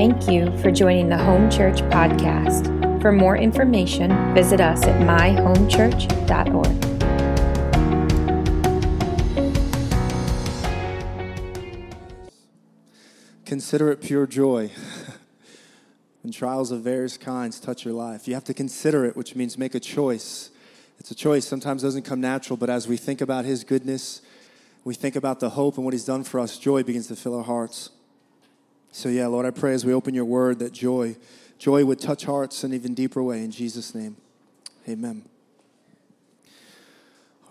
Thank you for joining the Home Church podcast. For more information, visit us at myhomechurch.org. Consider it pure joy when trials of various kinds touch your life. You have to consider it, which means make a choice. It's a choice. Sometimes doesn't come natural, but as we think about His goodness, we think about the hope and what He's done for us, joy begins to fill our hearts. So, yeah, Lord, I pray as we open your word that joy, joy would touch hearts in an even deeper way. In Jesus' name, amen.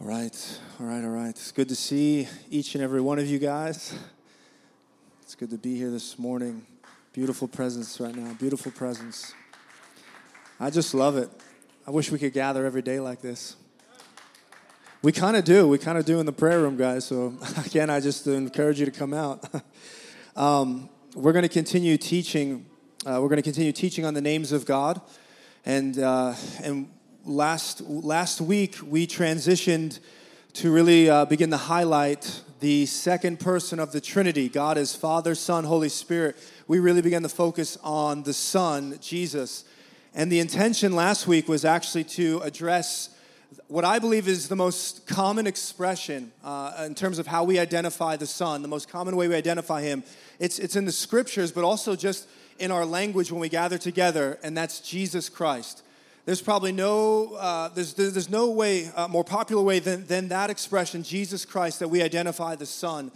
All right, all right, all right. It's good to see each and every one of you guys. It's good to be here this morning. Beautiful presence right now, beautiful presence. I just love it. I wish we could gather every day like this. We kind of do. We kind of do in the prayer room, guys. So, again, I just encourage you to come out. um, we're going to continue teaching. Uh, we're going to continue teaching on the names of God, and uh, and last last week we transitioned to really uh, begin to highlight the second person of the Trinity. God is Father, Son, Holy Spirit. We really began to focus on the Son, Jesus, and the intention last week was actually to address what I believe is the most common expression uh, in terms of how we identify the Son, the most common way we identify Him. It's, it's in the scriptures, but also just in our language when we gather together, and that's Jesus Christ. There's probably no, uh, there's, there's no way, uh, more popular way than, than that expression, Jesus Christ, that we identify the Son.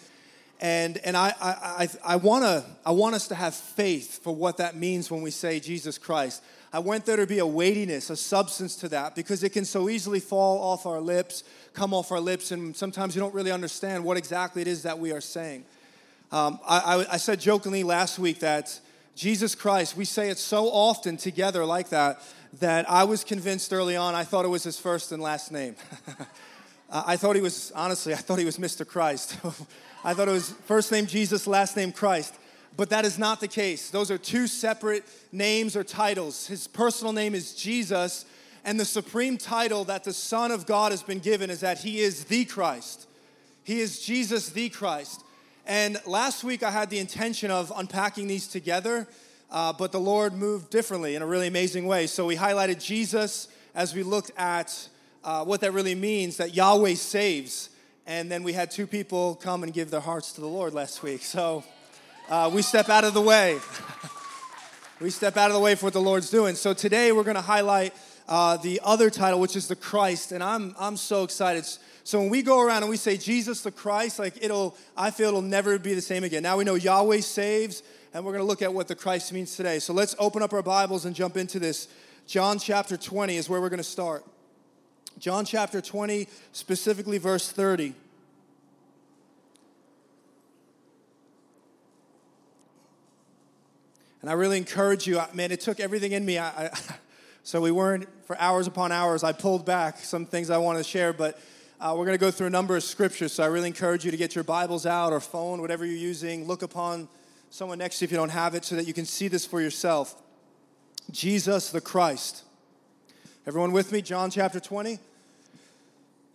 And, and I, I, I, I, wanna, I want us to have faith for what that means when we say Jesus Christ. I want there to be a weightiness, a substance to that, because it can so easily fall off our lips, come off our lips, and sometimes you don't really understand what exactly it is that we are saying. Um, I, I, said jokingly last week that Jesus Christ, we say it so often together like that, that I was convinced early on, I thought it was his first and last name. I thought he was, honestly, I thought he was Mr. Christ. I thought it was first name Jesus, last name Christ but that is not the case. Those are two separate names or titles. His personal name is Jesus, and the supreme title that the Son of God has been given is that he is the Christ. He is Jesus the Christ. And last week I had the intention of unpacking these together, uh, but the Lord moved differently in a really amazing way. So we highlighted Jesus as we looked at uh, what that really means that Yahweh saves. And then we had two people come and give their hearts to the Lord last week. So uh, we step out of the way. we step out of the way for what the Lord's doing. So today we're going to highlight uh, the other title, which is the Christ, and I'm I'm so excited. So when we go around and we say Jesus the Christ, like it'll, I feel it'll never be the same again. Now we know Yahweh saves, and we're going to look at what the Christ means today. So let's open up our Bibles and jump into this. John chapter 20 is where we're going to start. John chapter 20, specifically verse 30. And I really encourage you, man, it took everything in me. I, I, so we weren't for hours upon hours. I pulled back some things I wanted to share, but uh, we're going to go through a number of scriptures. So I really encourage you to get your Bibles out or phone, whatever you're using. Look upon someone next to you if you don't have it so that you can see this for yourself. Jesus the Christ. Everyone with me? John chapter 20.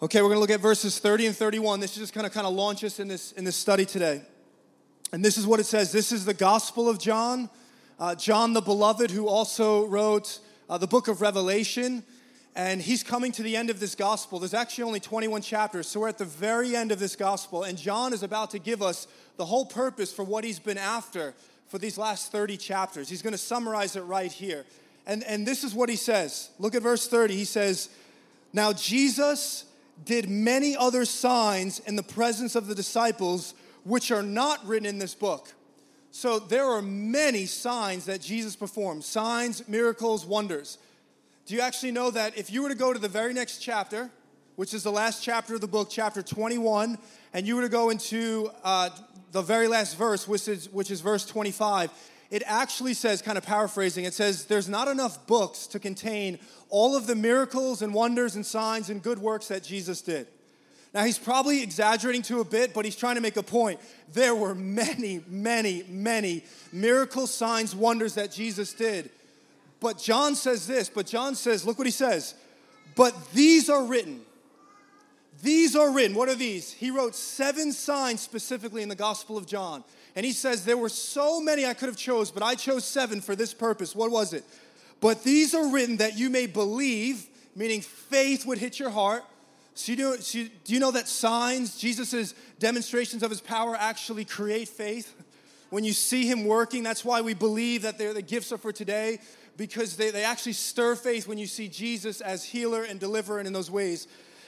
Okay, we're going to look at verses 30 and 31. This is just kind of kind of launch us in this in this study today. And this is what it says. This is the Gospel of John uh, John the Beloved, who also wrote uh, the book of Revelation. And he's coming to the end of this gospel. There's actually only 21 chapters, so we're at the very end of this gospel. And John is about to give us the whole purpose for what he's been after for these last 30 chapters. He's going to summarize it right here. And, and this is what he says. Look at verse 30. He says, Now Jesus did many other signs in the presence of the disciples, which are not written in this book. So there are many signs that Jesus performed signs, miracles, wonders. Do you actually know that if you were to go to the very next chapter, which is the last chapter of the book, chapter 21, and you were to go into uh, the very last verse, which is, which is verse 25, it actually says, kind of paraphrasing, it says, There's not enough books to contain all of the miracles and wonders and signs and good works that Jesus did. Now, he's probably exaggerating to a bit, but he's trying to make a point. There were many, many, many miracle signs, wonders that Jesus did. But John says this, but John says, look what he says. But these are written. These are written. What are these? He wrote seven signs specifically in the Gospel of John. And he says, There were so many I could have chose, but I chose seven for this purpose. What was it? But these are written that you may believe, meaning faith would hit your heart. So, you know, so you, do you know that signs, Jesus' demonstrations of his power actually create faith? When you see him working, that's why we believe that the gifts are for today, because they, they actually stir faith when you see Jesus as healer and deliverer in those ways.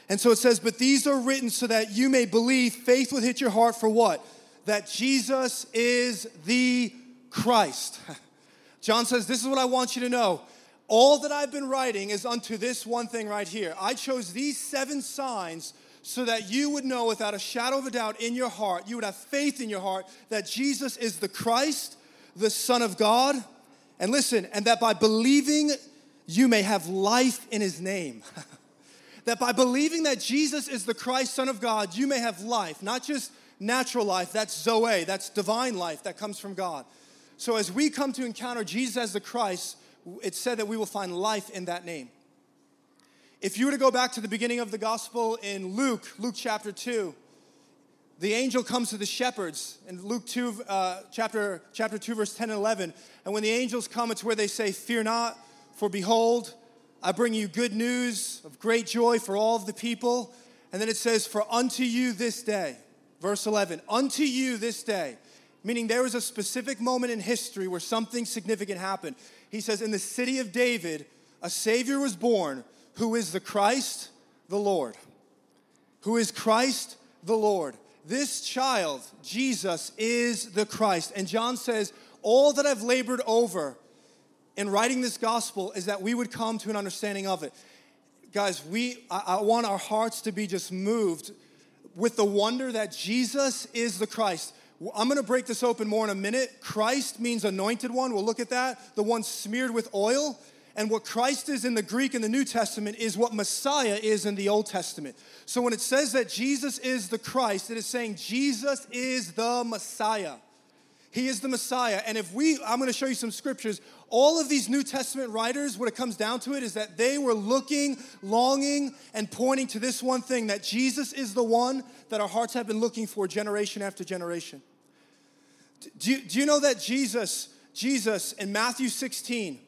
And so it says, But these are written so that you may believe, faith would hit your heart for what? That Jesus is the Christ. John says, This is what I want you to know. All that I've been writing is unto this one thing right here. I chose these seven signs so that you would know without a shadow of a doubt in your heart, you would have faith in your heart that Jesus is the Christ, the Son of God. And listen, and that by believing, you may have life in his name. that by believing that Jesus is the Christ, Son of God, you may have life, not just natural life, that's Zoe, that's divine life that comes from God. So as we come to encounter Jesus as the Christ, it's said that we will find life in that name. If you were to go back to the beginning of the gospel in Luke, Luke chapter 2, the angel comes to the shepherds in Luke 2, uh, chapter, chapter 2, verse 10 and 11. And when the angels come, it's where they say, Fear not, for behold, I bring you good news of great joy for all of the people. And then it says, For unto you this day, verse 11, unto you this day, meaning there was a specific moment in history where something significant happened. He says, In the city of David, a Savior was born who is the Christ, the Lord. Who is Christ, the Lord. This child, Jesus, is the Christ. And John says, All that I've labored over in writing this gospel is that we would come to an understanding of it. Guys, we I, I want our hearts to be just moved with the wonder that Jesus is the Christ. I'm gonna break this open more in a minute. Christ means anointed one. We'll look at that. The one smeared with oil. And what Christ is in the Greek in the New Testament is what Messiah is in the Old Testament. So when it says that Jesus is the Christ, it is saying Jesus is the Messiah. He is the Messiah. And if we, I'm going to show you some scriptures. All of these New Testament writers, what it comes down to it is that they were looking, longing, and pointing to this one thing that Jesus is the one that our hearts have been looking for generation after generation. Do you, do you know that Jesus, Jesus in Matthew 16,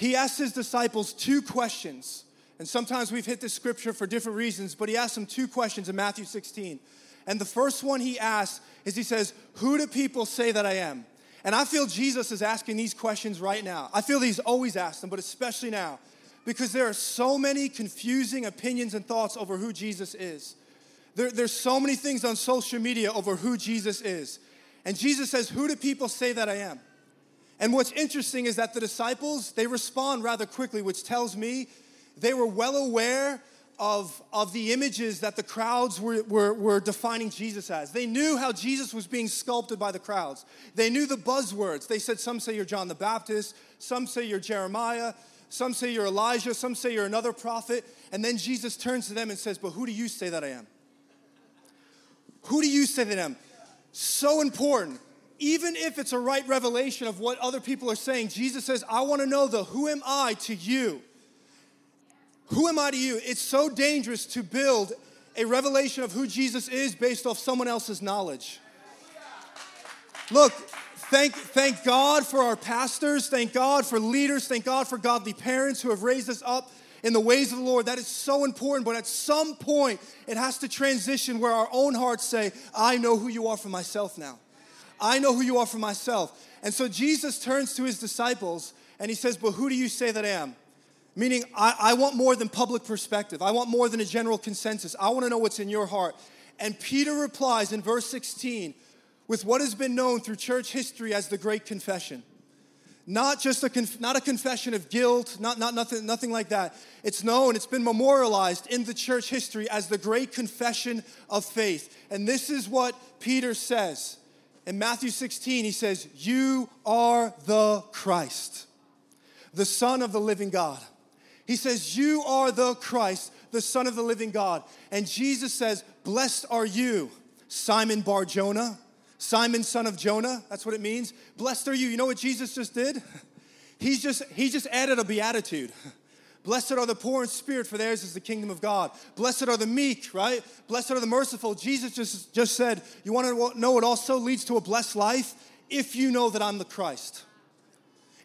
he asked his disciples two questions. And sometimes we've hit this scripture for different reasons, but he asked them two questions in Matthew 16. And the first one he asks is he says, Who do people say that I am? And I feel Jesus is asking these questions right now. I feel he's always asked them, but especially now, because there are so many confusing opinions and thoughts over who Jesus is. There, there's so many things on social media over who Jesus is. And Jesus says, Who do people say that I am? And what's interesting is that the disciples, they respond rather quickly, which tells me they were well aware of, of the images that the crowds were, were, were defining Jesus as. They knew how Jesus was being sculpted by the crowds. They knew the buzzwords. They said, Some say you're John the Baptist, some say you're Jeremiah, some say you're Elijah, some say you're another prophet. And then Jesus turns to them and says, But who do you say that I am? Who do you say that I am? So important even if it's a right revelation of what other people are saying, Jesus says, I want to know the who am I to you? Who am I to you? It's so dangerous to build a revelation of who Jesus is based off someone else's knowledge. Look, thank, thank God for our pastors, thank God for leaders, thank God for godly parents who have raised us up in the ways of the Lord. That is so important, but at some point, it has to transition where our own hearts say, I know who you are for myself now. I know who you are for myself. And so Jesus turns to his disciples and he says, But who do you say that I am? Meaning, I, I want more than public perspective. I want more than a general consensus. I want to know what's in your heart. And Peter replies in verse 16 with what has been known through church history as the Great Confession. Not just a, conf- not a confession of guilt, not, not nothing, nothing like that. It's known, it's been memorialized in the church history as the Great Confession of Faith. And this is what Peter says in Matthew 16, he says, You are the Christ, the Son of the living God. He says, You are the Christ, the Son of the living God. And Jesus says, Blessed are you, Simon Bar Jonah, Simon, son of Jonah. That's what it means. Blessed are you. You know what Jesus just did? He's just, he just added a beatitude. Blessed are the poor in spirit, for theirs is the kingdom of God. Blessed are the meek, right? Blessed are the merciful. Jesus just, just said, You want to know what also leads to a blessed life? If you know that I'm the Christ.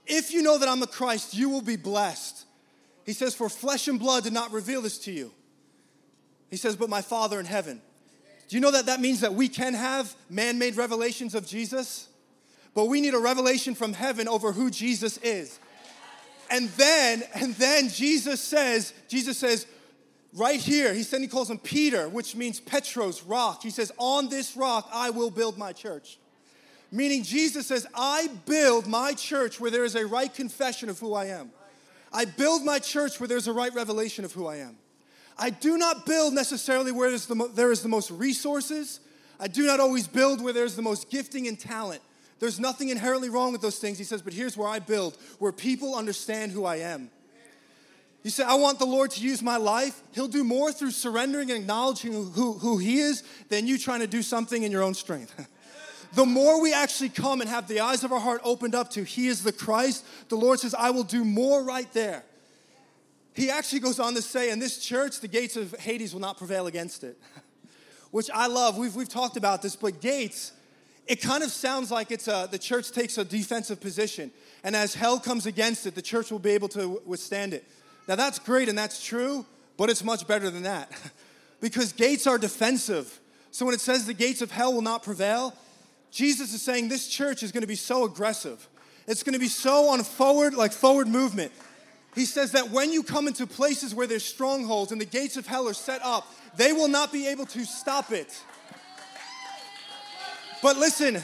If you know that I'm the Christ, you will be blessed. He says, For flesh and blood did not reveal this to you. He says, But my Father in heaven. Do you know that that means that we can have man made revelations of Jesus? But we need a revelation from heaven over who Jesus is. And then, and then Jesus says, Jesus says, right here, he said he calls him Peter, which means Petros, rock. He says, On this rock I will build my church. Meaning Jesus says, I build my church where there is a right confession of who I am. I build my church where there's a right revelation of who I am. I do not build necessarily where the mo- there is the most resources. I do not always build where there's the most gifting and talent. There's nothing inherently wrong with those things. He says, but here's where I build, where people understand who I am. You say, I want the Lord to use my life. He'll do more through surrendering and acknowledging who, who He is than you trying to do something in your own strength. the more we actually come and have the eyes of our heart opened up to He is the Christ, the Lord says, I will do more right there. He actually goes on to say, in this church, the gates of Hades will not prevail against it, which I love. We've, we've talked about this, but gates, it kind of sounds like it's a, the church takes a defensive position. And as hell comes against it, the church will be able to withstand it. Now, that's great and that's true, but it's much better than that. because gates are defensive. So when it says the gates of hell will not prevail, Jesus is saying this church is going to be so aggressive. It's going to be so on forward, like forward movement. He says that when you come into places where there's strongholds and the gates of hell are set up, they will not be able to stop it. But listen,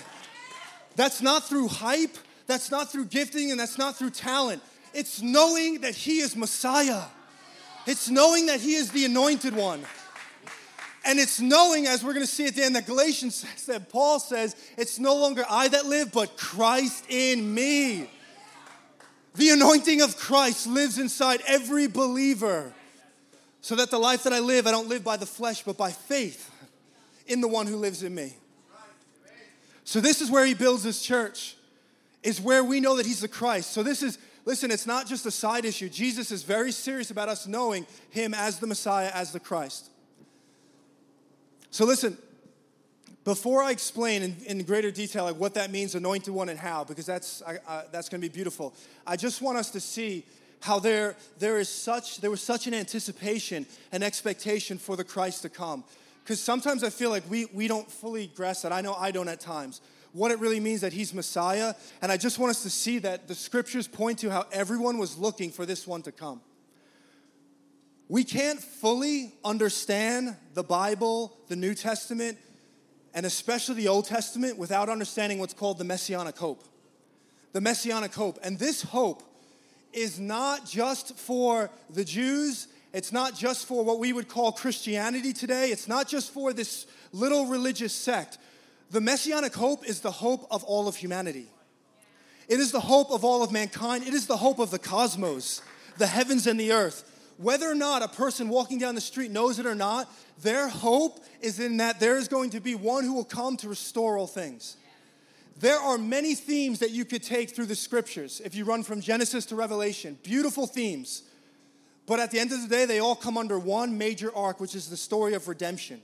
that's not through hype, that's not through gifting, and that's not through talent. It's knowing that He is Messiah. It's knowing that He is the anointed one. And it's knowing, as we're going to see at the end, that Galatians says that Paul says, it's no longer I that live, but Christ in me. The anointing of Christ lives inside every believer. So that the life that I live, I don't live by the flesh, but by faith in the one who lives in me. So this is where he builds his church, is where we know that he's the Christ. So this is, listen, it's not just a side issue. Jesus is very serious about us knowing him as the Messiah, as the Christ. So listen, before I explain in, in, greater detail like what that means, anointed one, and how, because that's, that's going to be beautiful, I just want us to see how there, there, is such, there was such an anticipation and expectation for the Christ to come. Because sometimes I feel like we, we don't fully grasp that. I know I don't at times. What it really means that he's Messiah. And I just want us to see that the scriptures point to how everyone was looking for this one to come. We can't fully understand the Bible, the New Testament, and especially the Old Testament without understanding what's called the messianic hope. The messianic hope. And this hope is not just for the Jews, it's not just for what we would call Christianity today, it's not just for this little religious sect. The messianic hope is the hope of all of humanity. It is the hope of all of mankind. It is the hope of the cosmos, the heavens and the earth. Whether or not a person walking down the street knows it or not, their hope is in that there is going to be one who will come to restore all things. There are many themes that you could take through the scriptures if you run from Genesis to Revelation. Beautiful themes. But at the end of the day, they all come under one major arc, which is the story of redemption.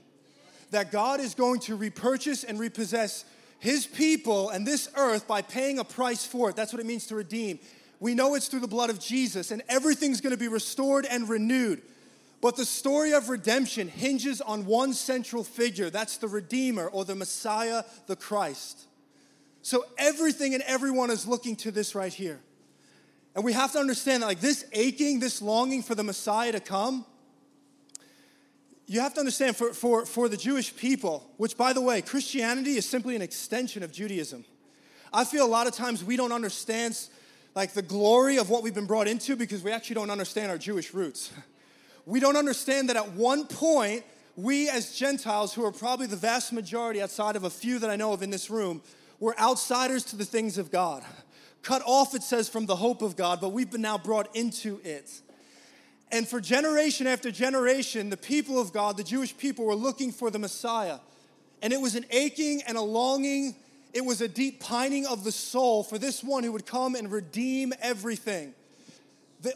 That God is going to repurchase and repossess his people and this earth by paying a price for it. That's what it means to redeem. We know it's through the blood of Jesus, and everything's going to be restored and renewed. But the story of redemption hinges on one central figure that's the Redeemer or the Messiah, the Christ. So everything and everyone is looking to this right here. And we have to understand that, like, this aching, this longing for the Messiah to come, you have to understand for, for, for the Jewish people, which, by the way, Christianity is simply an extension of Judaism. I feel a lot of times we don't understand like the glory of what we've been brought into because we actually don't understand our Jewish roots. We don't understand that at one point, we as Gentiles, who are probably the vast majority outside of a few that I know of in this room, were outsiders to the things of God. Cut off, it says, from the hope of God, but we've been now brought into it. And for generation after generation, the people of God, the Jewish people, were looking for the Messiah. And it was an aching and a longing, it was a deep pining of the soul for this one who would come and redeem everything.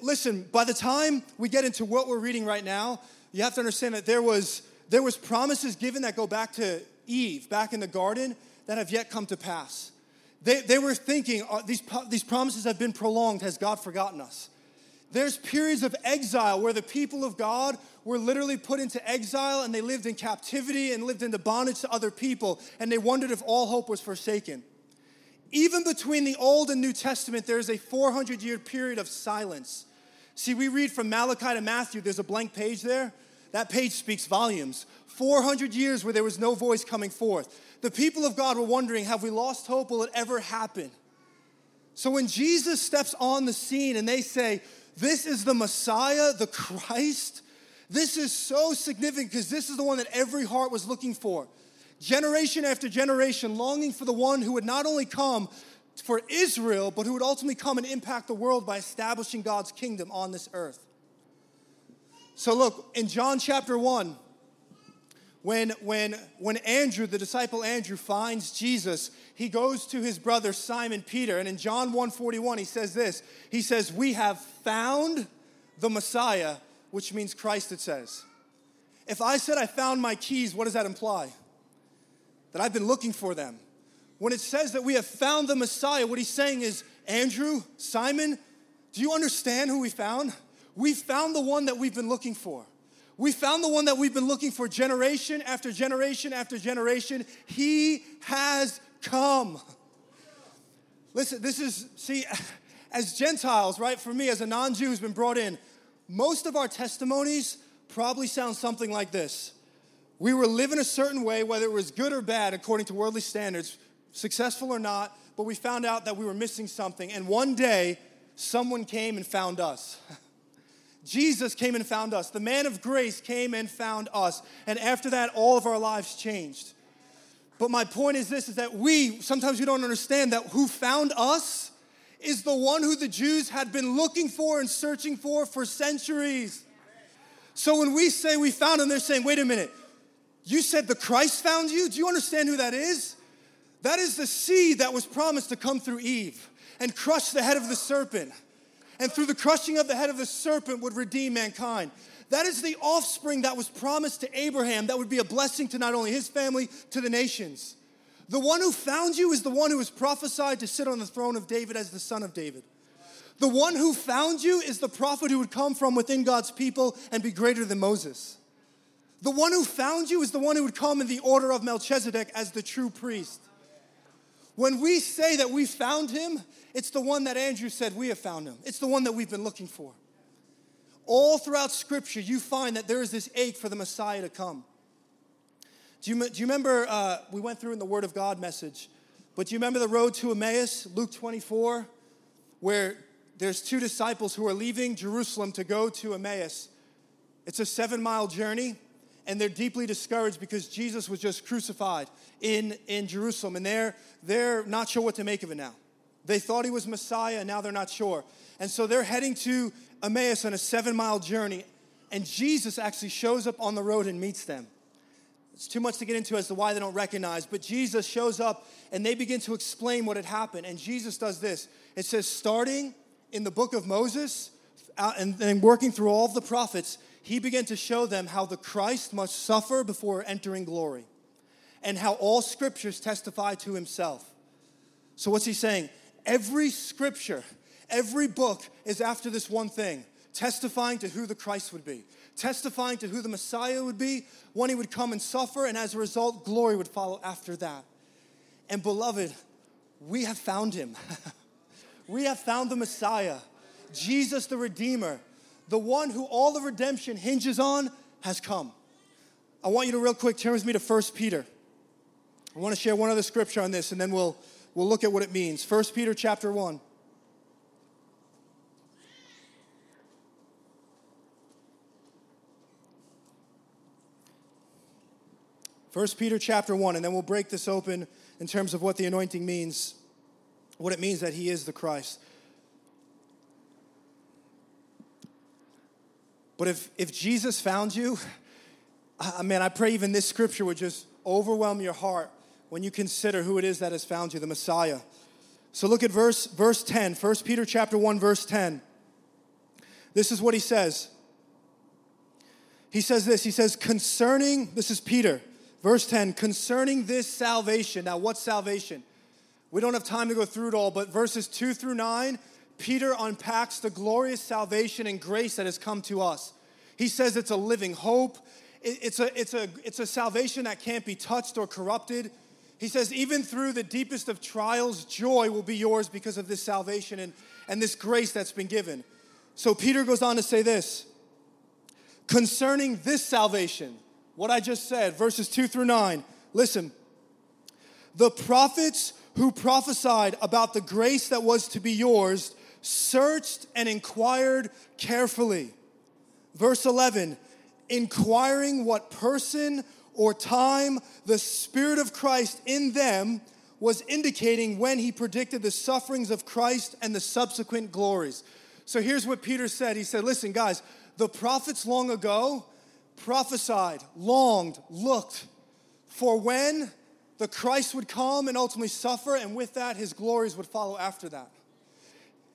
listen, by the time we get into what we're reading right now, you have to understand that there was, there was promises given that go back to Eve, back in the garden, that have yet come to pass. They, they were thinking, uh, these, these promises have been prolonged. Has God forgotten us? There's periods of exile where the people of God were literally put into exile and they lived in captivity and lived into bondage to other people, and they wondered if all hope was forsaken. Even between the Old and New Testament, there's a 400 year period of silence. See, we read from Malachi to Matthew, there's a blank page there. That page speaks volumes. 400 years where there was no voice coming forth. The people of God were wondering have we lost hope? Will it ever happen? So when Jesus steps on the scene and they say, This is the Messiah, the Christ, this is so significant because this is the one that every heart was looking for. Generation after generation, longing for the one who would not only come for Israel, but who would ultimately come and impact the world by establishing God's kingdom on this earth. So, look, in John chapter 1, when, when, when Andrew, the disciple Andrew, finds Jesus, he goes to his brother Simon Peter. And in John 1:41, he says this. He says, We have found the Messiah, which means Christ, it says. If I said I found my keys, what does that imply? That I've been looking for them. When it says that we have found the Messiah, what he's saying is, Andrew, Simon, do you understand who we found? We found the one that we've been looking for. We found the one that we've been looking for generation after generation after generation. He has come. Listen, this is, see, as Gentiles, right, for me as a non Jew who's been brought in, most of our testimonies probably sound something like this. We were living a certain way, whether it was good or bad according to worldly standards, successful or not, but we found out that we were missing something. And one day, someone came and found us. Jesus came and found us. The man of grace came and found us. And after that, all of our lives changed. But my point is this is that we sometimes we don't understand that who found us is the one who the Jews had been looking for and searching for for centuries. So when we say we found him, they're saying, wait a minute, you said the Christ found you? Do you understand who that is? That is the seed that was promised to come through Eve and crush the head of the serpent and through the crushing of the head of the serpent would redeem mankind. That is the offspring that was promised to Abraham that would be a blessing to not only his family, to the nations. The one who found you is the one who was prophesied to sit on the throne of David as the son of David. The one who found you is the prophet who would come from within God's people and be greater than Moses. The one who found you is the one who would come in the order of Melchizedek as the true priest. When we say that we found him, it's the one that Andrew said we have found him. It's the one that we've been looking for. All throughout Scripture, you find that there is this ache for the Messiah to come. Do you, do you remember, uh, we went through in the Word of God message, but do you remember the road to Emmaus, Luke 24, where there's two disciples who are leaving Jerusalem to go to Emmaus? It's a seven mile journey and they're deeply discouraged because Jesus was just crucified in, in Jerusalem, and they're, they're not sure what to make of it now. They thought he was Messiah, and now they're not sure. And so they're heading to Emmaus on a seven mile journey, and Jesus actually shows up on the road and meets them. It's too much to get into as to why they don't recognize, but Jesus shows up and they begin to explain what had happened. And Jesus does this it says, starting in the book of Moses uh, and then working through all of the prophets, he began to show them how the Christ must suffer before entering glory and how all scriptures testify to himself. So, what's he saying? Every scripture, every book is after this one thing testifying to who the Christ would be, testifying to who the Messiah would be, when he would come and suffer, and as a result, glory would follow after that. And, beloved, we have found him. we have found the Messiah, Jesus the Redeemer the one who all the redemption hinges on has come. I want you to real quick turn with me to 1 Peter. I want to share one other scripture on this and then we'll we'll look at what it means. 1 Peter chapter 1. First Peter chapter 1 and then we'll break this open in terms of what the anointing means, what it means that he is the Christ. But if, if Jesus found you, I mean, I pray even this scripture would just overwhelm your heart when you consider who it is that has found you, the Messiah. So look at verse, verse 10, 1 Peter chapter 1, verse 10. This is what he says. He says this He says, concerning, this is Peter, verse 10, concerning this salvation. Now, what's salvation? We don't have time to go through it all, but verses 2 through 9, Peter unpacks the glorious salvation and grace that has come to us. He says it's a living hope. It's a, it's, a, it's a salvation that can't be touched or corrupted. He says, even through the deepest of trials, joy will be yours because of this salvation and, and this grace that's been given. So Peter goes on to say this concerning this salvation, what I just said, verses 2 through 9. Listen, the prophets who prophesied about the grace that was to be yours searched and inquired carefully. Verse 11, inquiring what person or time the Spirit of Christ in them was indicating when he predicted the sufferings of Christ and the subsequent glories. So here's what Peter said He said, Listen, guys, the prophets long ago prophesied, longed, looked for when the Christ would come and ultimately suffer, and with that, his glories would follow after that.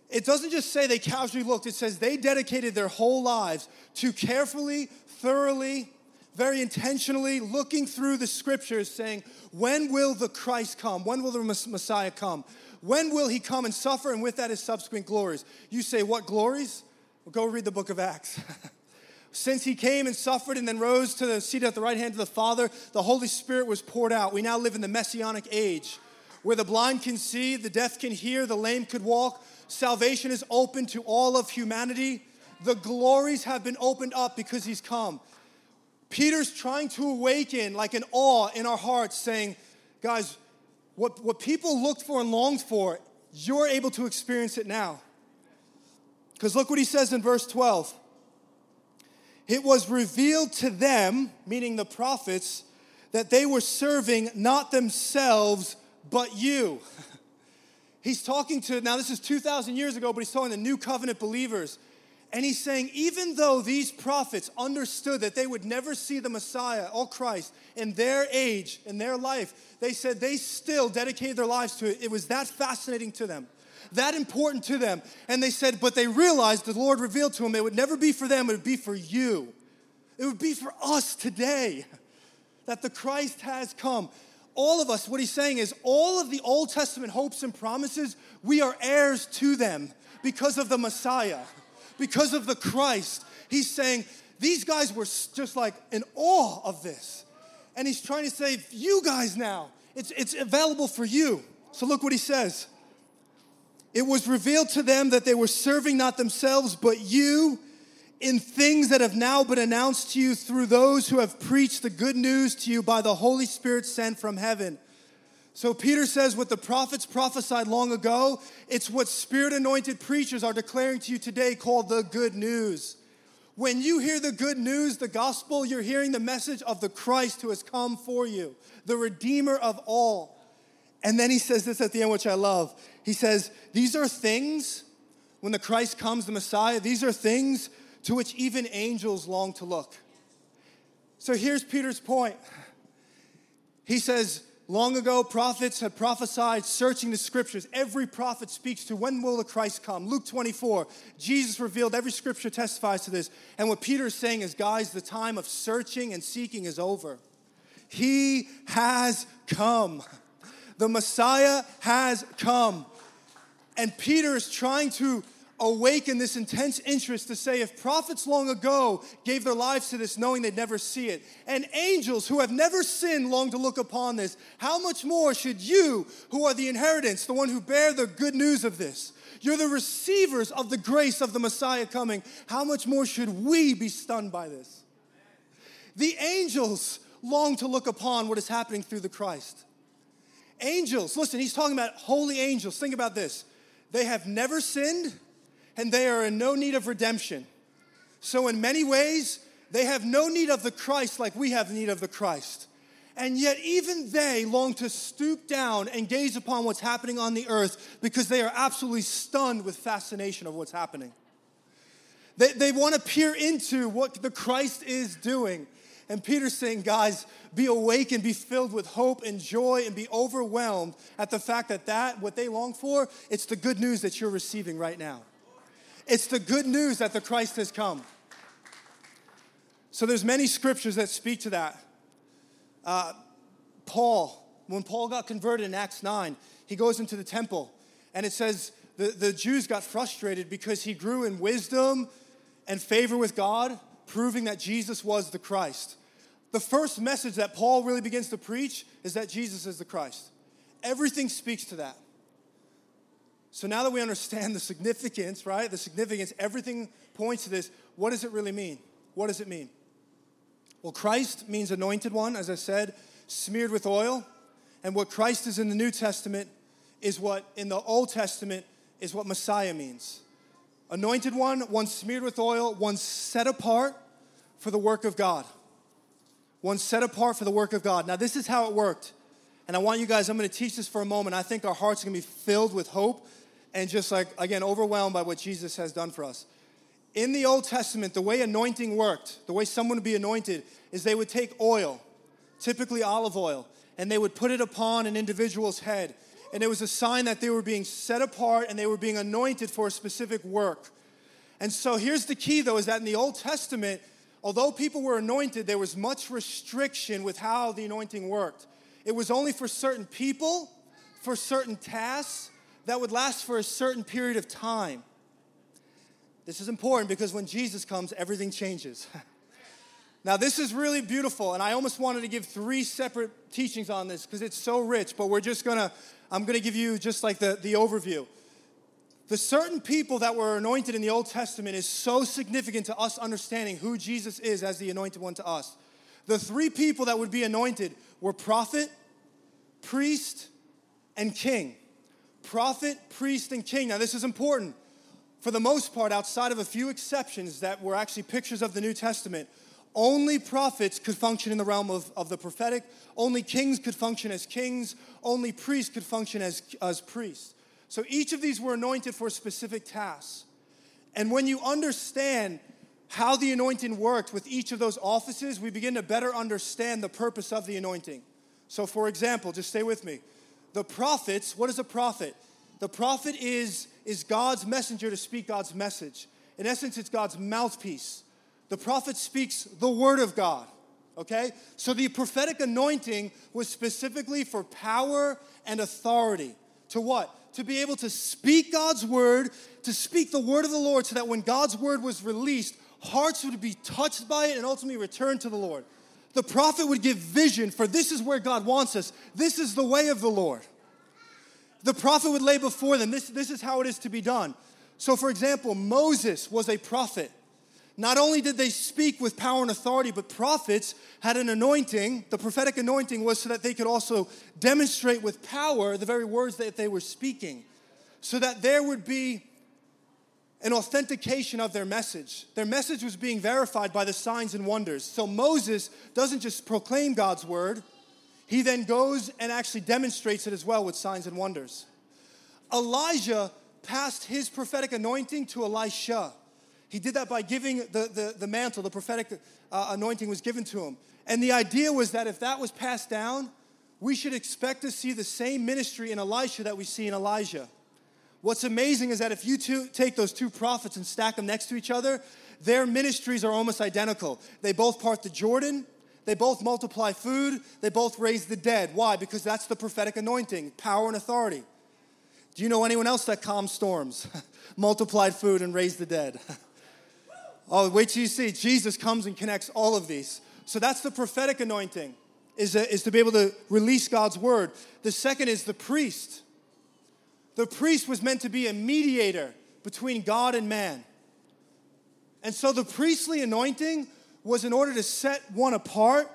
It doesn't just say they casually looked, it says they dedicated their whole lives to carefully, thoroughly, very intentionally looking through the scriptures, saying, When will the Christ come? When will the Messiah come? When will he come and suffer, and with that his subsequent glories? You say, What glories? Well, go read the book of Acts. Since he came and suffered and then rose to the seat at the right hand of the Father, the Holy Spirit was poured out. We now live in the messianic age where the blind can see, the deaf can hear, the lame could walk. Salvation is open to all of humanity. The glories have been opened up because he's come. Peter's trying to awaken like an awe in our hearts, saying, guys, what, what people looked for and longed for, you're able to experience it now. Because look what he says in verse 12. It was revealed to them, meaning the prophets, that they were serving not themselves, but you. He's talking to, now this is 2,000 years ago, but he's talking to new covenant believers. And he's saying, even though these prophets understood that they would never see the Messiah or Christ in their age, in their life, they said they still dedicated their lives to it. It was that fascinating to them, that important to them. And they said, but they realized the Lord revealed to them it would never be for them, it would be for you. It would be for us today that the Christ has come. All of us, what he's saying is, all of the Old Testament hopes and promises, we are heirs to them because of the Messiah because of the Christ. He's saying these guys were just like in awe of this. And he's trying to say, you guys now, it's, it's available for you. So look what he says. It was revealed to them that they were serving not themselves, but you in things that have now been announced to you through those who have preached the good news to you by the Holy Spirit sent from heaven. So Peter says what the prophets prophesied long ago, it's what spirit anointed preachers are declaring to you today called the good news. When you hear the good news, the gospel, you're hearing the message of the Christ who has come for you, the redeemer of all. And then he says this at the end, which I love. He says, These are things, when the Christ comes, the Messiah, these are things to which even angels long to look. So here's Peter's point. He says, Long ago, prophets had prophesied, searching the scriptures. Every prophet speaks to when will the Christ come. Luke 24, Jesus revealed, every scripture testifies to this. And what Peter is saying is, guys, the time of searching and seeking is over. He has come. The Messiah has come. And Peter is trying to awaken this intense interest to say if prophets long ago gave their lives to this knowing they'd never see it, and angels who have never sinned long to look upon this, how much more should you, who are the inheritance, the one who bear the good news of this, you're the receivers of the grace of the Messiah coming, how much more should we be stunned by this? The angels long to look upon what is happening through the Christ. Angels, listen, he's talking about holy angels. Think about this. They have never sinned and they are in no need of redemption. So, in many ways, they have no need of the Christ like we have need of the Christ. And yet, even they long to stoop down and gaze upon what's happening on the earth because they are absolutely stunned with fascination of what's happening. They, they want to peer into what the Christ is doing. And Peter's saying, guys, be awake and be filled with hope and joy and be overwhelmed at the fact that that, what they long for, it's the good news that you're receiving right now. It's the good news that the Christ has come. So there's many scriptures that speak to that. Uh, Paul, when Paul got converted in Acts 9, he goes into the temple and it says the, the Jews got frustrated because he grew in wisdom and favor with God, proving that Jesus was the Christ. The first message that Paul really begins to preach is that Jesus is the Christ. Everything speaks to that. So now that we understand the significance, right? The significance, everything points to this. What does it really mean? What does it mean? Well, Christ means anointed one, as I said, smeared with oil. And what Christ is in the New Testament is what in the Old Testament is what Messiah means. Anointed one, one smeared with oil, one set apart for the work of God. One set apart for the work of God. Now, this is how it worked. And I want you guys, I'm going to teach this for a moment. I think our hearts are going to be filled with hope and just like, again, overwhelmed by what Jesus has done for us. In the Old Testament, the way anointing worked, the way someone would be anointed, is they would take oil, typically olive oil, and they would put it upon an individual's head. And it was a sign that they were being set apart and they were being anointed for a specific work. And so here's the key, though, is that in the Old Testament, although people were anointed, there was much restriction with how the anointing worked. It was only for certain people, for certain tasks that would last for a certain period of time. This is important because when Jesus comes, everything changes. now, this is really beautiful, and I almost wanted to give three separate teachings on this because it's so rich, but we're just gonna, I'm gonna give you just like the, the overview. The certain people that were anointed in the Old Testament is so significant to us understanding who Jesus is as the anointed one to us. The three people that would be anointed were prophet, priest, and king. Prophet, priest, and king. Now, this is important. For the most part, outside of a few exceptions that were actually pictures of the New Testament, only prophets could function in the realm of, of the prophetic. Only kings could function as kings. Only priests could function as, as priests. So each of these were anointed for specific tasks. And when you understand how the anointing worked with each of those offices, we begin to better understand the purpose of the anointing. So, for example, just stay with me. The prophets, what is a prophet? The prophet is, is God's messenger to speak God's message. In essence, it's God's mouthpiece. The prophet speaks the word of God. Okay? So the prophetic anointing was specifically for power and authority. To what? To be able to speak God's word, to speak the word of the Lord, so that when God's word was released, hearts would be touched by it and ultimately return to the Lord. The prophet would give vision for this is where God wants us, this is the way of the Lord. The prophet would lay before them, this, this is how it is to be done. So, for example, Moses was a prophet. Not only did they speak with power and authority, but prophets had an anointing. The prophetic anointing was so that they could also demonstrate with power the very words that they were speaking, so that there would be an authentication of their message. Their message was being verified by the signs and wonders. So Moses doesn't just proclaim God's word, he then goes and actually demonstrates it as well with signs and wonders. Elijah passed his prophetic anointing to Elisha. He did that by giving the, the, the mantle, the prophetic uh, anointing was given to him. And the idea was that if that was passed down, we should expect to see the same ministry in Elisha that we see in Elijah. What's amazing is that if you two take those two prophets and stack them next to each other, their ministries are almost identical. They both part the Jordan, they both multiply food, they both raise the dead. Why? Because that's the prophetic anointing, power and authority. Do you know anyone else that calms storms, multiplied food, and raised the dead? oh, wait till you see. Jesus comes and connects all of these. So that's the prophetic anointing, is, is to be able to release God's word. The second is the priest. The priest was meant to be a mediator between God and man. And so the priestly anointing was in order to set one apart,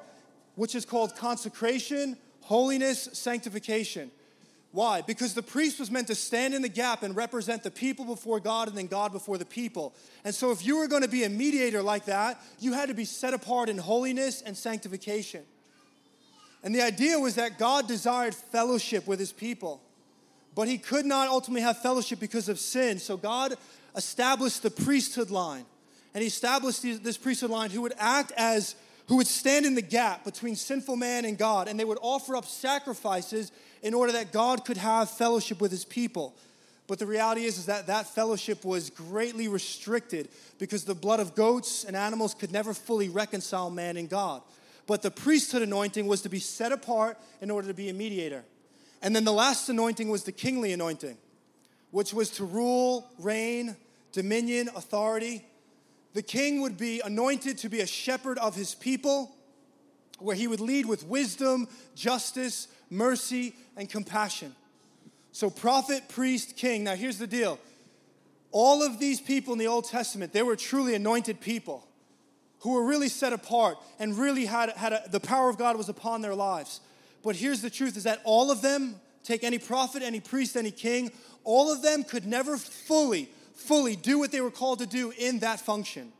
which is called consecration, holiness, sanctification. Why? Because the priest was meant to stand in the gap and represent the people before God and then God before the people. And so, if you were going to be a mediator like that, you had to be set apart in holiness and sanctification. And the idea was that God desired fellowship with his people. But he could not ultimately have fellowship because of sin. So God established the priesthood line. And he established this priesthood line who would act as, who would stand in the gap between sinful man and God. And they would offer up sacrifices in order that God could have fellowship with his people. But the reality is, is that that fellowship was greatly restricted because the blood of goats and animals could never fully reconcile man and God. But the priesthood anointing was to be set apart in order to be a mediator. And then the last anointing was the kingly anointing, which was to rule, reign, dominion, authority. The king would be anointed to be a shepherd of his people, where he would lead with wisdom, justice, mercy, and compassion. So, prophet, priest, king. Now, here's the deal all of these people in the Old Testament, they were truly anointed people who were really set apart and really had, had a, the power of God was upon their lives. But here's the truth is that all of them, take any prophet, any priest, any king, all of them could never fully, fully do what they were called to do in that function.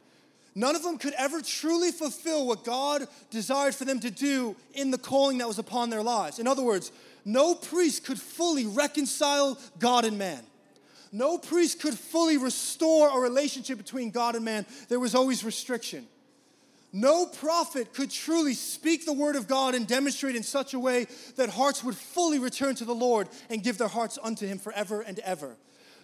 None of them could ever truly fulfill what God desired for them to do in the calling that was upon their lives. In other words, no priest could fully reconcile God and man. No priest could fully restore a relationship between God and man. There was always restriction. No prophet could truly speak the word of God and demonstrate in such a way that hearts would fully return to the Lord and give their hearts unto him forever and ever.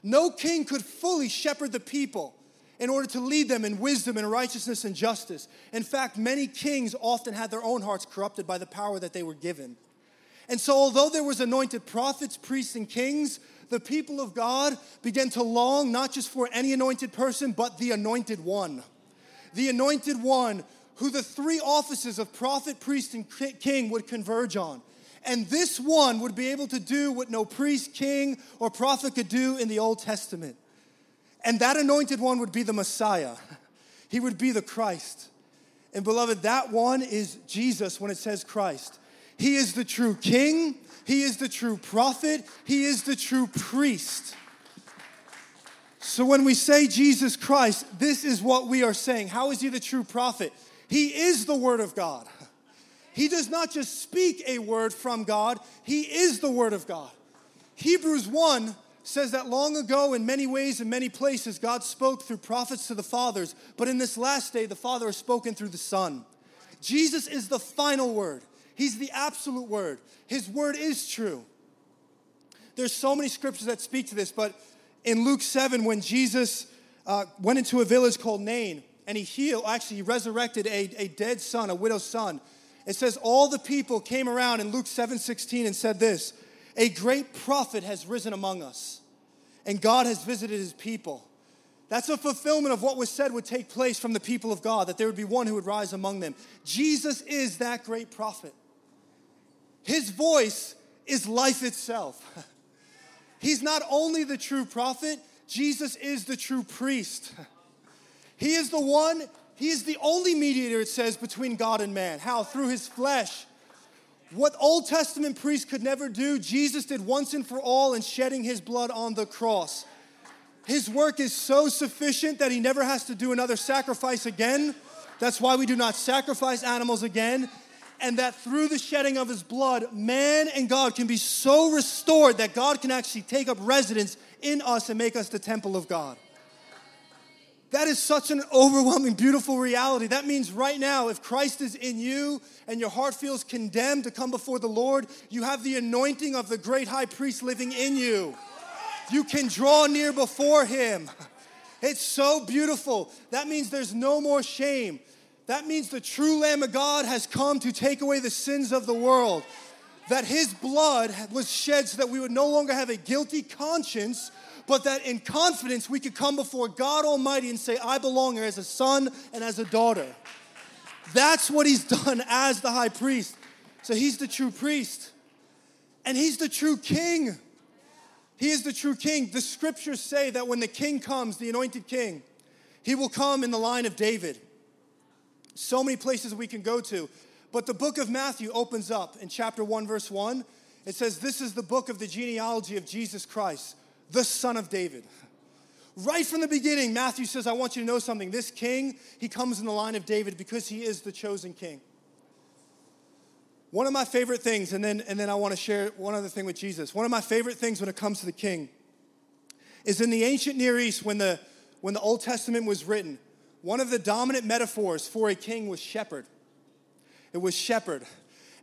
No king could fully shepherd the people in order to lead them in wisdom and righteousness and justice. In fact, many kings often had their own hearts corrupted by the power that they were given. And so, although there was anointed prophets, priests, and kings, the people of God began to long not just for any anointed person, but the anointed one. The anointed one who the three offices of prophet, priest, and king would converge on. And this one would be able to do what no priest, king, or prophet could do in the Old Testament. And that anointed one would be the Messiah. He would be the Christ. And beloved, that one is Jesus when it says Christ. He is the true king, he is the true prophet, he is the true priest. So when we say Jesus Christ, this is what we are saying. How is he the true prophet? He is the word of God. He does not just speak a word from God, he is the word of God. Hebrews 1 says that long ago, in many ways, in many places, God spoke through prophets to the fathers, but in this last day, the Father has spoken through the Son. Jesus is the final word. He's the absolute word. His word is true. There's so many scriptures that speak to this, but in Luke 7, when Jesus uh, went into a village called Nain and he healed, actually, he resurrected a, a dead son, a widow's son. It says all the people came around in Luke 7 16 and said this A great prophet has risen among us, and God has visited his people. That's a fulfillment of what was said would take place from the people of God, that there would be one who would rise among them. Jesus is that great prophet. His voice is life itself. He's not only the true prophet, Jesus is the true priest. He is the one, he is the only mediator, it says, between God and man. How? Through his flesh. What Old Testament priests could never do, Jesus did once and for all in shedding his blood on the cross. His work is so sufficient that he never has to do another sacrifice again. That's why we do not sacrifice animals again and that through the shedding of his blood, man and God can be so restored that God can actually take up residence in us and make us the temple of God. That is such an overwhelming, beautiful reality. That means right now, if Christ is in you and your heart feels condemned to come before the Lord, you have the anointing of the great high priest living in you. You can draw near before him. It's so beautiful. That means there's no more shame. That means the true Lamb of God has come to take away the sins of the world. That his blood was shed so that we would no longer have a guilty conscience, but that in confidence we could come before God Almighty and say, I belong here as a son and as a daughter. That's what he's done as the high priest. So he's the true priest. And he's the true king. He is the true king. The scriptures say that when the king comes, the anointed king, he will come in the line of David. So many places we can go to. But the book of Matthew opens up in chapter 1, verse 1. It says, This is the book of the genealogy of Jesus Christ, the son of David. Right from the beginning, Matthew says, I want you to know something. This king, he comes in the line of David because he is the chosen king. One of my favorite things, and then, and then I want to share one other thing with Jesus. One of my favorite things when it comes to the king is in the ancient Near East when the, when the Old Testament was written, one of the dominant metaphors for a king was shepherd. It was shepherd.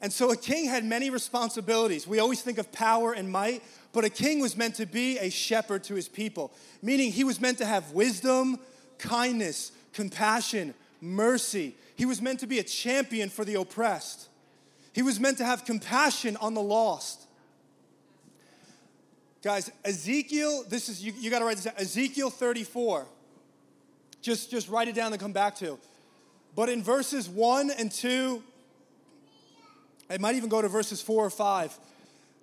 And so a king had many responsibilities. We always think of power and might, but a king was meant to be a shepherd to his people, meaning he was meant to have wisdom, kindness, compassion, mercy. He was meant to be a champion for the oppressed. He was meant to have compassion on the lost. Guys, Ezekiel, this is, you, you got to write this down. Ezekiel 34. Just, just write it down and come back to. But in verses 1 and 2, it might even go to verses 4 or 5.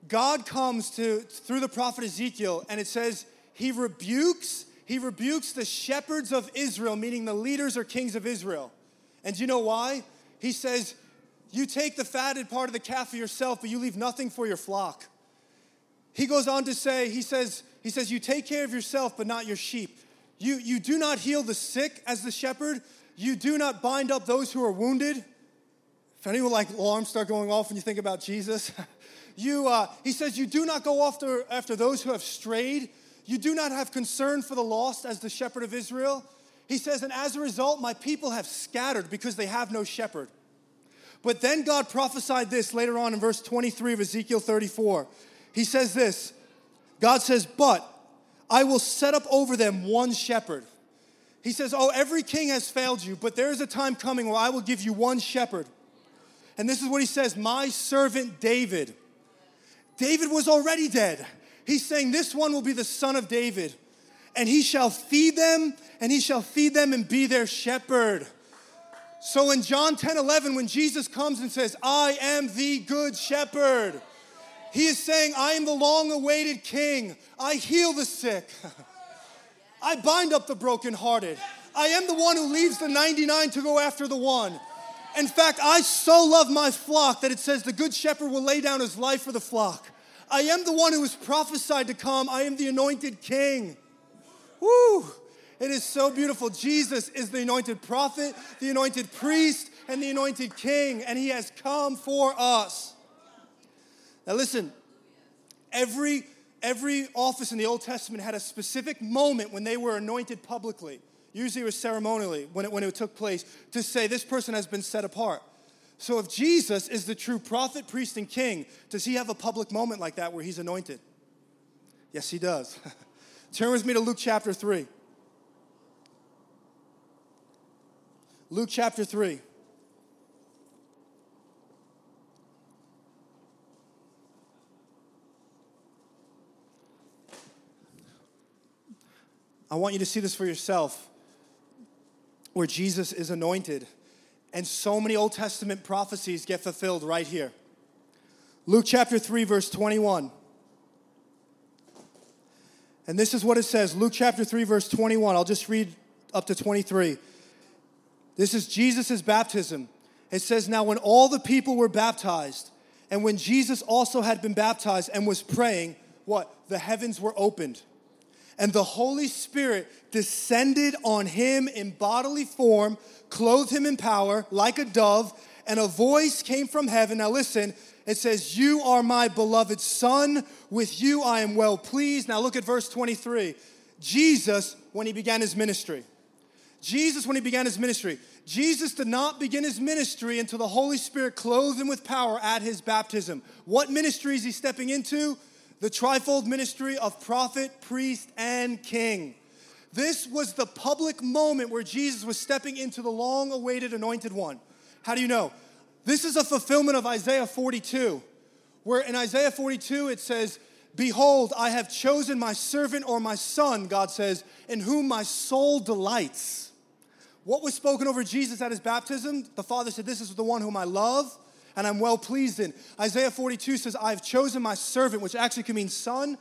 God comes to through the prophet Ezekiel and it says he rebukes he rebukes the shepherds of Israel meaning the leaders or kings of Israel. And do you know why? He says you take the fatted part of the calf for yourself but you leave nothing for your flock. He goes on to say he says he says you take care of yourself but not your sheep. You you do not heal the sick as the shepherd. You do not bind up those who are wounded. If anyone like alarms start going off when you think about Jesus, you, uh, he says, you do not go after, after those who have strayed. You do not have concern for the lost as the shepherd of Israel. He says, and as a result, my people have scattered because they have no shepherd. But then God prophesied this later on in verse 23 of Ezekiel 34. He says this God says, But I will set up over them one shepherd. He says, Oh, every king has failed you, but there is a time coming where I will give you one shepherd and this is what he says My servant David. David was already dead. He's saying, This one will be the son of David, and he shall feed them, and he shall feed them and be their shepherd. So in John 10 11, when Jesus comes and says, I am the good shepherd, he is saying, I am the long awaited king. I heal the sick, I bind up the brokenhearted. I am the one who leaves the 99 to go after the one. In fact, I so love my flock that it says the good shepherd will lay down his life for the flock. I am the one who was prophesied to come. I am the anointed king. Woo! It is so beautiful. Jesus is the anointed prophet, the anointed priest, and the anointed king, and he has come for us. Now listen, every every office in the Old Testament had a specific moment when they were anointed publicly. Usually it was ceremonially when it, when it took place to say this person has been set apart. So if Jesus is the true prophet, priest, and king, does he have a public moment like that where he's anointed? Yes, he does. Turn with me to Luke chapter 3. Luke chapter 3. I want you to see this for yourself where Jesus is anointed. And so many Old Testament prophecies get fulfilled right here. Luke chapter 3, verse 21. And this is what it says Luke chapter 3, verse 21. I'll just read up to 23. This is Jesus' baptism. It says, Now when all the people were baptized, and when Jesus also had been baptized and was praying, what? The heavens were opened and the Holy Spirit descended on him in bodily form, clothed him in power like a dove, and a voice came from heaven. Now, listen, it says, You are my beloved Son. With you I am well pleased. Now, look at verse 23. Jesus, when he began his ministry, Jesus, when he began his ministry, Jesus did not begin his ministry until the Holy Spirit clothed him with power at his baptism. What ministry is he stepping into? The trifold ministry of prophet, priest, and king. This was the public moment where Jesus was stepping into the long awaited anointed one. How do you know? This is a fulfillment of Isaiah 42, where in Isaiah 42 it says, Behold, I have chosen my servant or my son, God says, in whom my soul delights. What was spoken over Jesus at his baptism? The Father said, This is the one whom I love and I'm well pleased in. Isaiah 42 says, I've chosen my servant, which actually can mean son,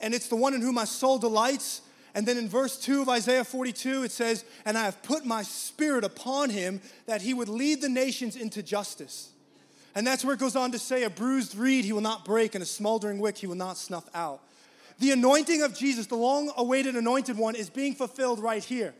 and it's the one in whom my soul delights. And then in verse 2 of Isaiah 42, it says, And I have put my spirit upon him that he would lead the nations into justice. And that's where it goes on to say, A bruised reed he will not break, and a smoldering wick he will not snuff out. The anointing of Jesus, the long awaited anointed one, is being fulfilled right here.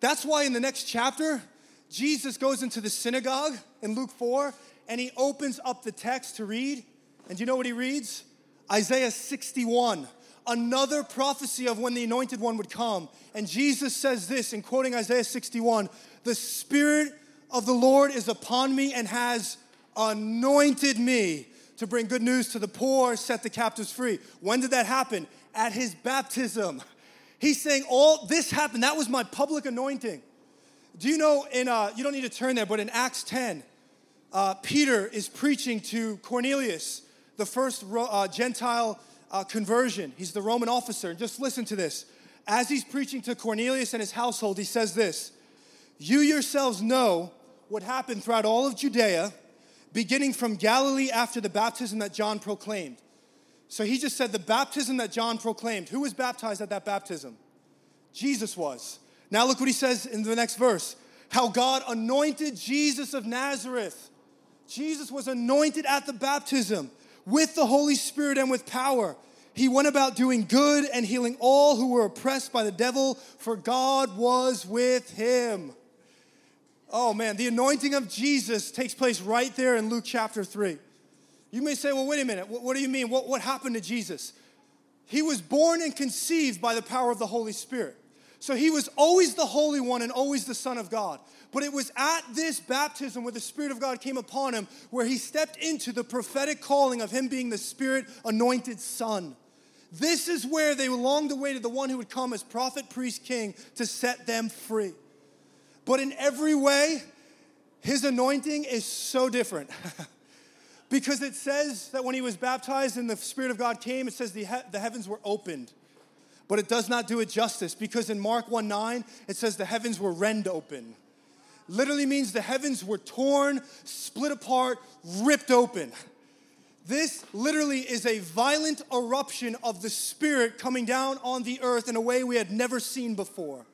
That's why in the next chapter, Jesus goes into the synagogue in Luke 4 and he opens up the text to read. And do you know what he reads? Isaiah 61, another prophecy of when the anointed one would come. And Jesus says this in quoting Isaiah 61 The Spirit of the Lord is upon me and has anointed me to bring good news to the poor, set the captives free. When did that happen? At his baptism. He's saying, All this happened. That was my public anointing. Do you know, in, uh, you don't need to turn there, but in Acts 10, uh, Peter is preaching to Cornelius, the first uh, Gentile uh, conversion. He's the Roman officer. And just listen to this. As he's preaching to Cornelius and his household, he says this You yourselves know what happened throughout all of Judea, beginning from Galilee after the baptism that John proclaimed. So he just said the baptism that John proclaimed. Who was baptized at that baptism? Jesus was. Now look what he says in the next verse how God anointed Jesus of Nazareth. Jesus was anointed at the baptism with the Holy Spirit and with power. He went about doing good and healing all who were oppressed by the devil, for God was with him. Oh man, the anointing of Jesus takes place right there in Luke chapter 3. You may say, well, wait a minute, what, what do you mean? What, what happened to Jesus? He was born and conceived by the power of the Holy Spirit. So he was always the Holy One and always the Son of God. But it was at this baptism where the Spirit of God came upon him, where he stepped into the prophetic calling of him being the Spirit anointed Son. This is where they longed awaited the one who would come as prophet, priest, king to set them free. But in every way, his anointing is so different. because it says that when he was baptized and the Spirit of God came, it says the, he- the heavens were opened. But it does not do it justice because in Mark 1 9, it says the heavens were rend open. Literally means the heavens were torn, split apart, ripped open. This literally is a violent eruption of the Spirit coming down on the earth in a way we had never seen before.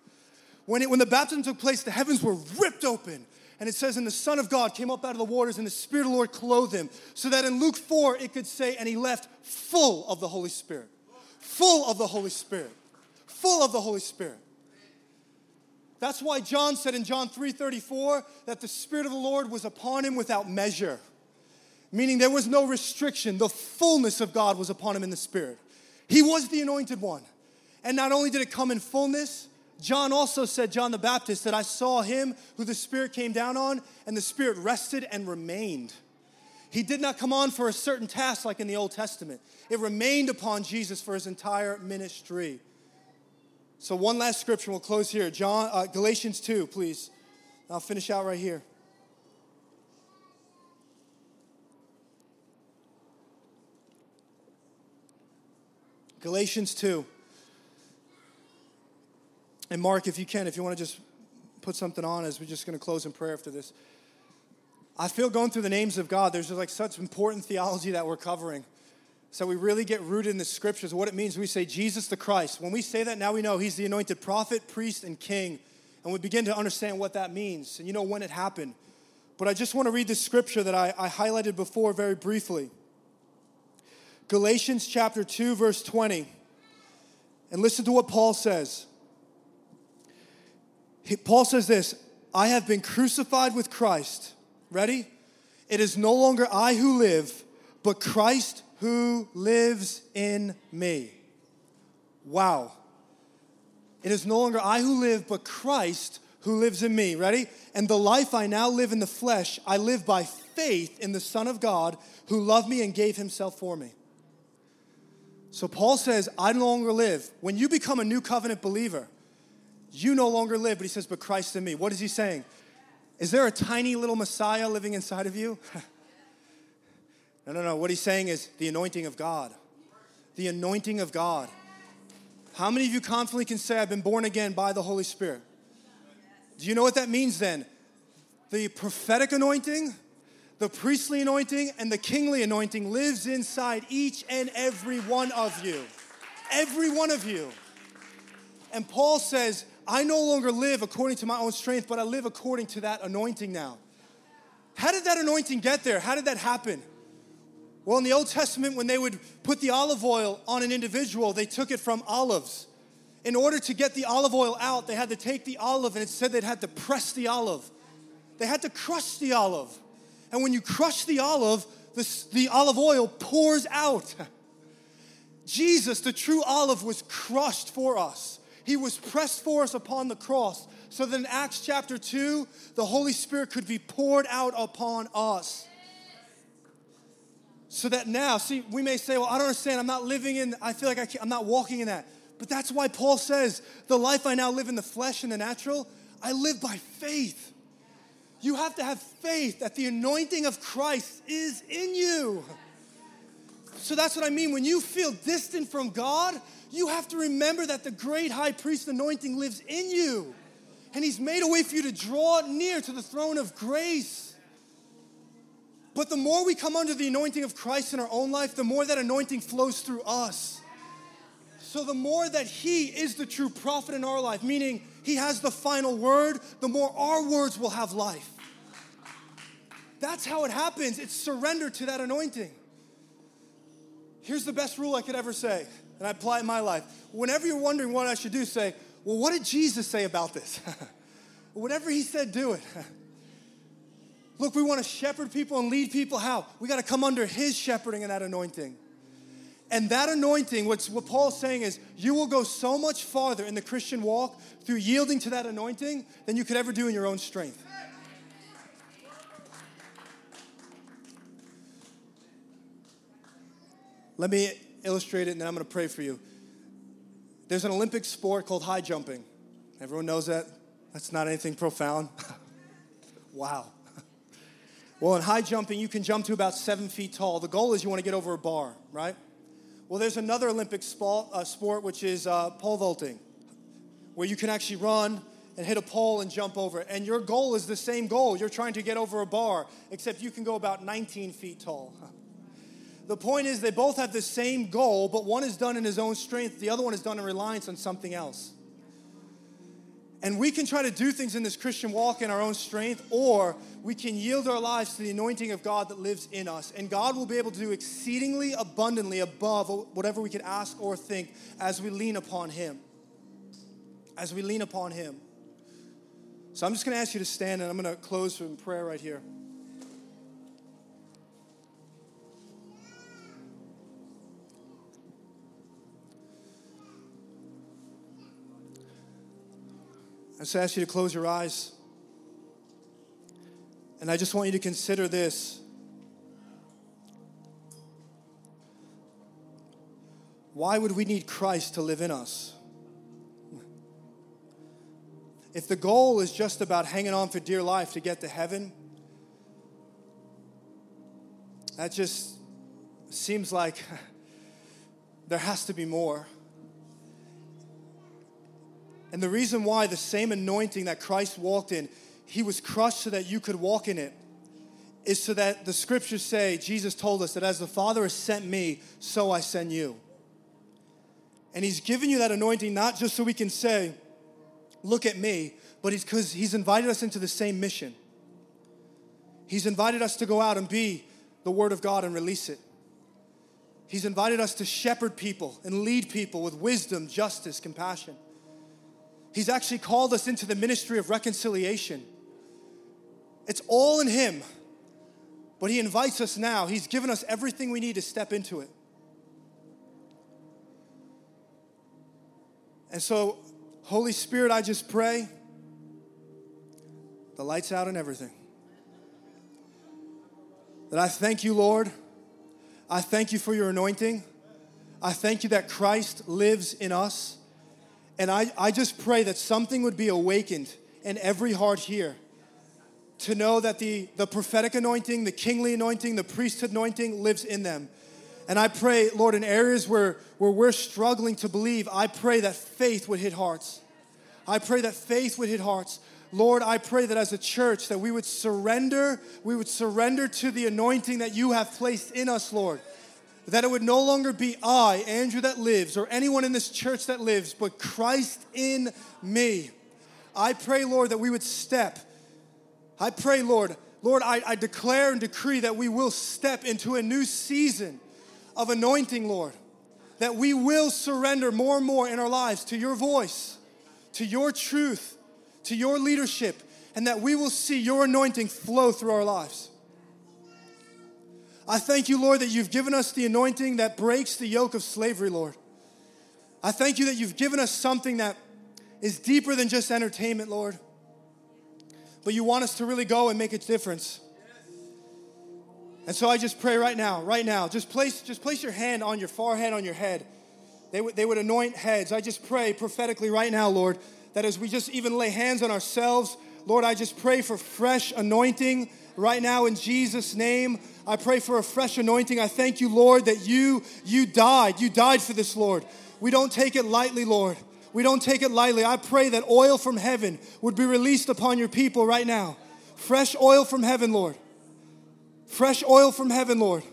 When, it, when the baptism took place, the heavens were ripped open. And it says, and the Son of God came up out of the waters, and the Spirit of the Lord clothed him. So that in Luke 4, it could say, and he left full of the Holy Spirit. Full of the Holy Spirit. Full of the Holy Spirit. That's why John said in John 3:34 that the Spirit of the Lord was upon him without measure meaning there was no restriction. The fullness of God was upon him in the Spirit. He was the anointed one. And not only did it come in fullness, John also said, John the Baptist, that I saw him who the Spirit came down on, and the Spirit rested and remained. He did not come on for a certain task like in the Old Testament, it remained upon Jesus for his entire ministry. So, one last scripture, we'll close here. John, uh, Galatians 2, please. I'll finish out right here. Galatians 2. And Mark, if you can, if you want to just put something on as we're just going to close in prayer after this. I feel going through the names of God, there's just like such important theology that we're covering. So we really get rooted in the scriptures, what it means. We say Jesus the Christ. When we say that, now we know he's the anointed prophet, priest, and king. And we begin to understand what that means. And you know when it happened. But I just want to read the scripture that I, I highlighted before very briefly. Galatians chapter 2, verse 20. And listen to what Paul says. He, Paul says this I have been crucified with Christ. Ready? It is no longer I who live, but Christ who lives in me. Wow. It is no longer I who live, but Christ who lives in me. Ready? And the life I now live in the flesh, I live by faith in the Son of God who loved me and gave himself for me. So Paul says, I no longer live. When you become a new covenant believer, you no longer live, but he says, but Christ in me. What is he saying? Is there a tiny little Messiah living inside of you? no, no, no. What he's saying is the anointing of God. The anointing of God. How many of you confidently can say, I've been born again by the Holy Spirit? Do you know what that means then? The prophetic anointing the priestly anointing and the kingly anointing lives inside each and every one of you. Every one of you. And Paul says, I no longer live according to my own strength, but I live according to that anointing now. How did that anointing get there? How did that happen? Well, in the Old Testament, when they would put the olive oil on an individual, they took it from olives. In order to get the olive oil out, they had to take the olive, and it said they'd had to press the olive. They had to crush the olive. And when you crush the olive, the, the olive oil pours out. Jesus, the true olive, was crushed for us. He was pressed for us upon the cross so that in Acts chapter 2, the Holy Spirit could be poured out upon us. So that now, see, we may say, well, I don't understand. I'm not living in, I feel like I I'm not walking in that. But that's why Paul says, the life I now live in the flesh and the natural, I live by faith. You have to have faith that the anointing of Christ is in you. So that's what I mean. When you feel distant from God, you have to remember that the great high priest anointing lives in you. And he's made a way for you to draw near to the throne of grace. But the more we come under the anointing of Christ in our own life, the more that anointing flows through us. So the more that he is the true prophet in our life, meaning he has the final word, the more our words will have life. That's how it happens. It's surrender to that anointing. Here's the best rule I could ever say, and I apply it in my life. Whenever you're wondering what I should do, say, Well, what did Jesus say about this? Whatever he said, do it. Look, we want to shepherd people and lead people. How? We got to come under his shepherding and that anointing. And that anointing, what's, what Paul's saying is, you will go so much farther in the Christian walk through yielding to that anointing than you could ever do in your own strength. Let me illustrate it and then I'm going to pray for you. There's an Olympic sport called high jumping. Everyone knows that? That's not anything profound. wow. Well, in high jumping, you can jump to about seven feet tall. The goal is you want to get over a bar, right? Well, there's another Olympic sport, uh, sport which is uh, pole vaulting, where you can actually run and hit a pole and jump over it. And your goal is the same goal. You're trying to get over a bar, except you can go about 19 feet tall. The point is, they both have the same goal, but one is done in his own strength, the other one is done in reliance on something else. And we can try to do things in this Christian walk in our own strength, or we can yield our lives to the anointing of God that lives in us. And God will be able to do exceedingly abundantly above whatever we could ask or think as we lean upon Him. As we lean upon Him. So I'm just going to ask you to stand and I'm going to close in prayer right here. I just ask you to close your eyes. And I just want you to consider this. Why would we need Christ to live in us? If the goal is just about hanging on for dear life to get to heaven, that just seems like there has to be more. And the reason why the same anointing that Christ walked in, he was crushed so that you could walk in it, is so that the scriptures say, Jesus told us that as the Father has sent me, so I send you. And he's given you that anointing not just so we can say, look at me, but it's because he's invited us into the same mission. He's invited us to go out and be the Word of God and release it. He's invited us to shepherd people and lead people with wisdom, justice, compassion. He's actually called us into the ministry of reconciliation. It's all in Him. But He invites us now. He's given us everything we need to step into it. And so, Holy Spirit, I just pray the lights out and everything. That I thank you, Lord. I thank you for your anointing. I thank you that Christ lives in us. And I, I just pray that something would be awakened in every heart here to know that the, the prophetic anointing, the kingly anointing, the priesthood anointing lives in them. And I pray, Lord, in areas where, where we're struggling to believe, I pray that faith would hit hearts. I pray that faith would hit hearts. Lord, I pray that as a church that we would surrender, we would surrender to the anointing that you have placed in us, Lord that it would no longer be I, Andrew, that lives, or anyone in this church that lives, but Christ in me. I pray, Lord, that we would step. I pray, Lord, Lord, I, I declare and decree that we will step into a new season of anointing, Lord. That we will surrender more and more in our lives to your voice, to your truth, to your leadership, and that we will see your anointing flow through our lives. I thank you, Lord, that you've given us the anointing that breaks the yoke of slavery, Lord. I thank you that you've given us something that is deeper than just entertainment, Lord. But you want us to really go and make a difference. And so I just pray right now, right now, just place, just place your hand on your forehead, on your head. They would, they would anoint heads. I just pray prophetically right now, Lord, that as we just even lay hands on ourselves, Lord, I just pray for fresh anointing right now in Jesus' name. I pray for a fresh anointing. I thank you, Lord, that you you died. You died for this, Lord. We don't take it lightly, Lord. We don't take it lightly. I pray that oil from heaven would be released upon your people right now. Fresh oil from heaven, Lord. Fresh oil from heaven, Lord.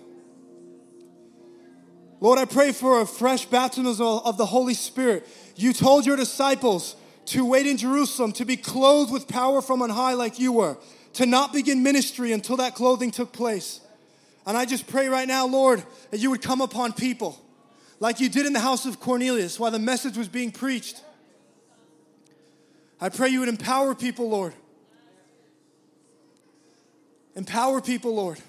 Lord, I pray for a fresh baptism of the Holy Spirit. You told your disciples to wait in Jerusalem, to be clothed with power from on high like you were, to not begin ministry until that clothing took place. And I just pray right now, Lord, that you would come upon people like you did in the house of Cornelius while the message was being preached. I pray you would empower people, Lord. Empower people, Lord.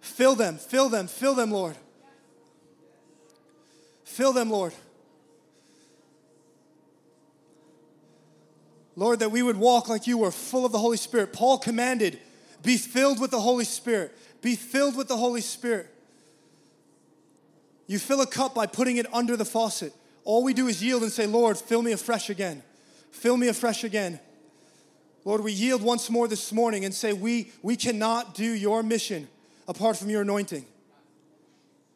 Fill them, fill them, fill them, Lord. Fill them, Lord. Lord, that we would walk like you were, full of the Holy Spirit. Paul commanded, be filled with the Holy Spirit. Be filled with the Holy Spirit. You fill a cup by putting it under the faucet. All we do is yield and say, Lord, fill me afresh again. Fill me afresh again. Lord, we yield once more this morning and say, we, we cannot do your mission apart from your anointing.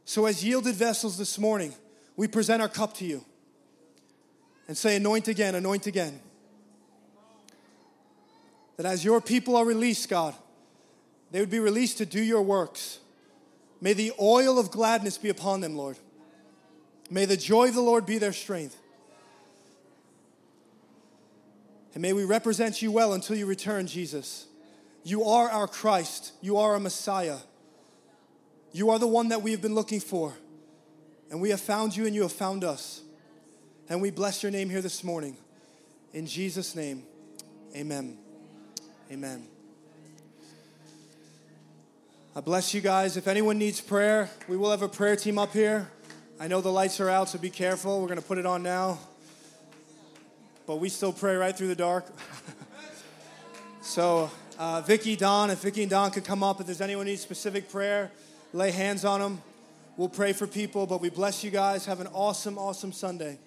So, as yielded vessels this morning, we present our cup to you and say, Anoint again, anoint again. That as your people are released, God, they would be released to do your works. May the oil of gladness be upon them, Lord. May the joy of the Lord be their strength. And may we represent you well until you return, Jesus. You are our Christ. You are our Messiah. You are the one that we have been looking for. And we have found you and you have found us. And we bless your name here this morning. In Jesus' name, amen. Amen. I bless you guys. If anyone needs prayer, we will have a prayer team up here. I know the lights are out, so be careful. We're going to put it on now but we still pray right through the dark. so, uh, Vicky, Don, if Vicky and Don could come up, if there's anyone needs specific prayer, lay hands on them. We'll pray for people, but we bless you guys. Have an awesome, awesome Sunday.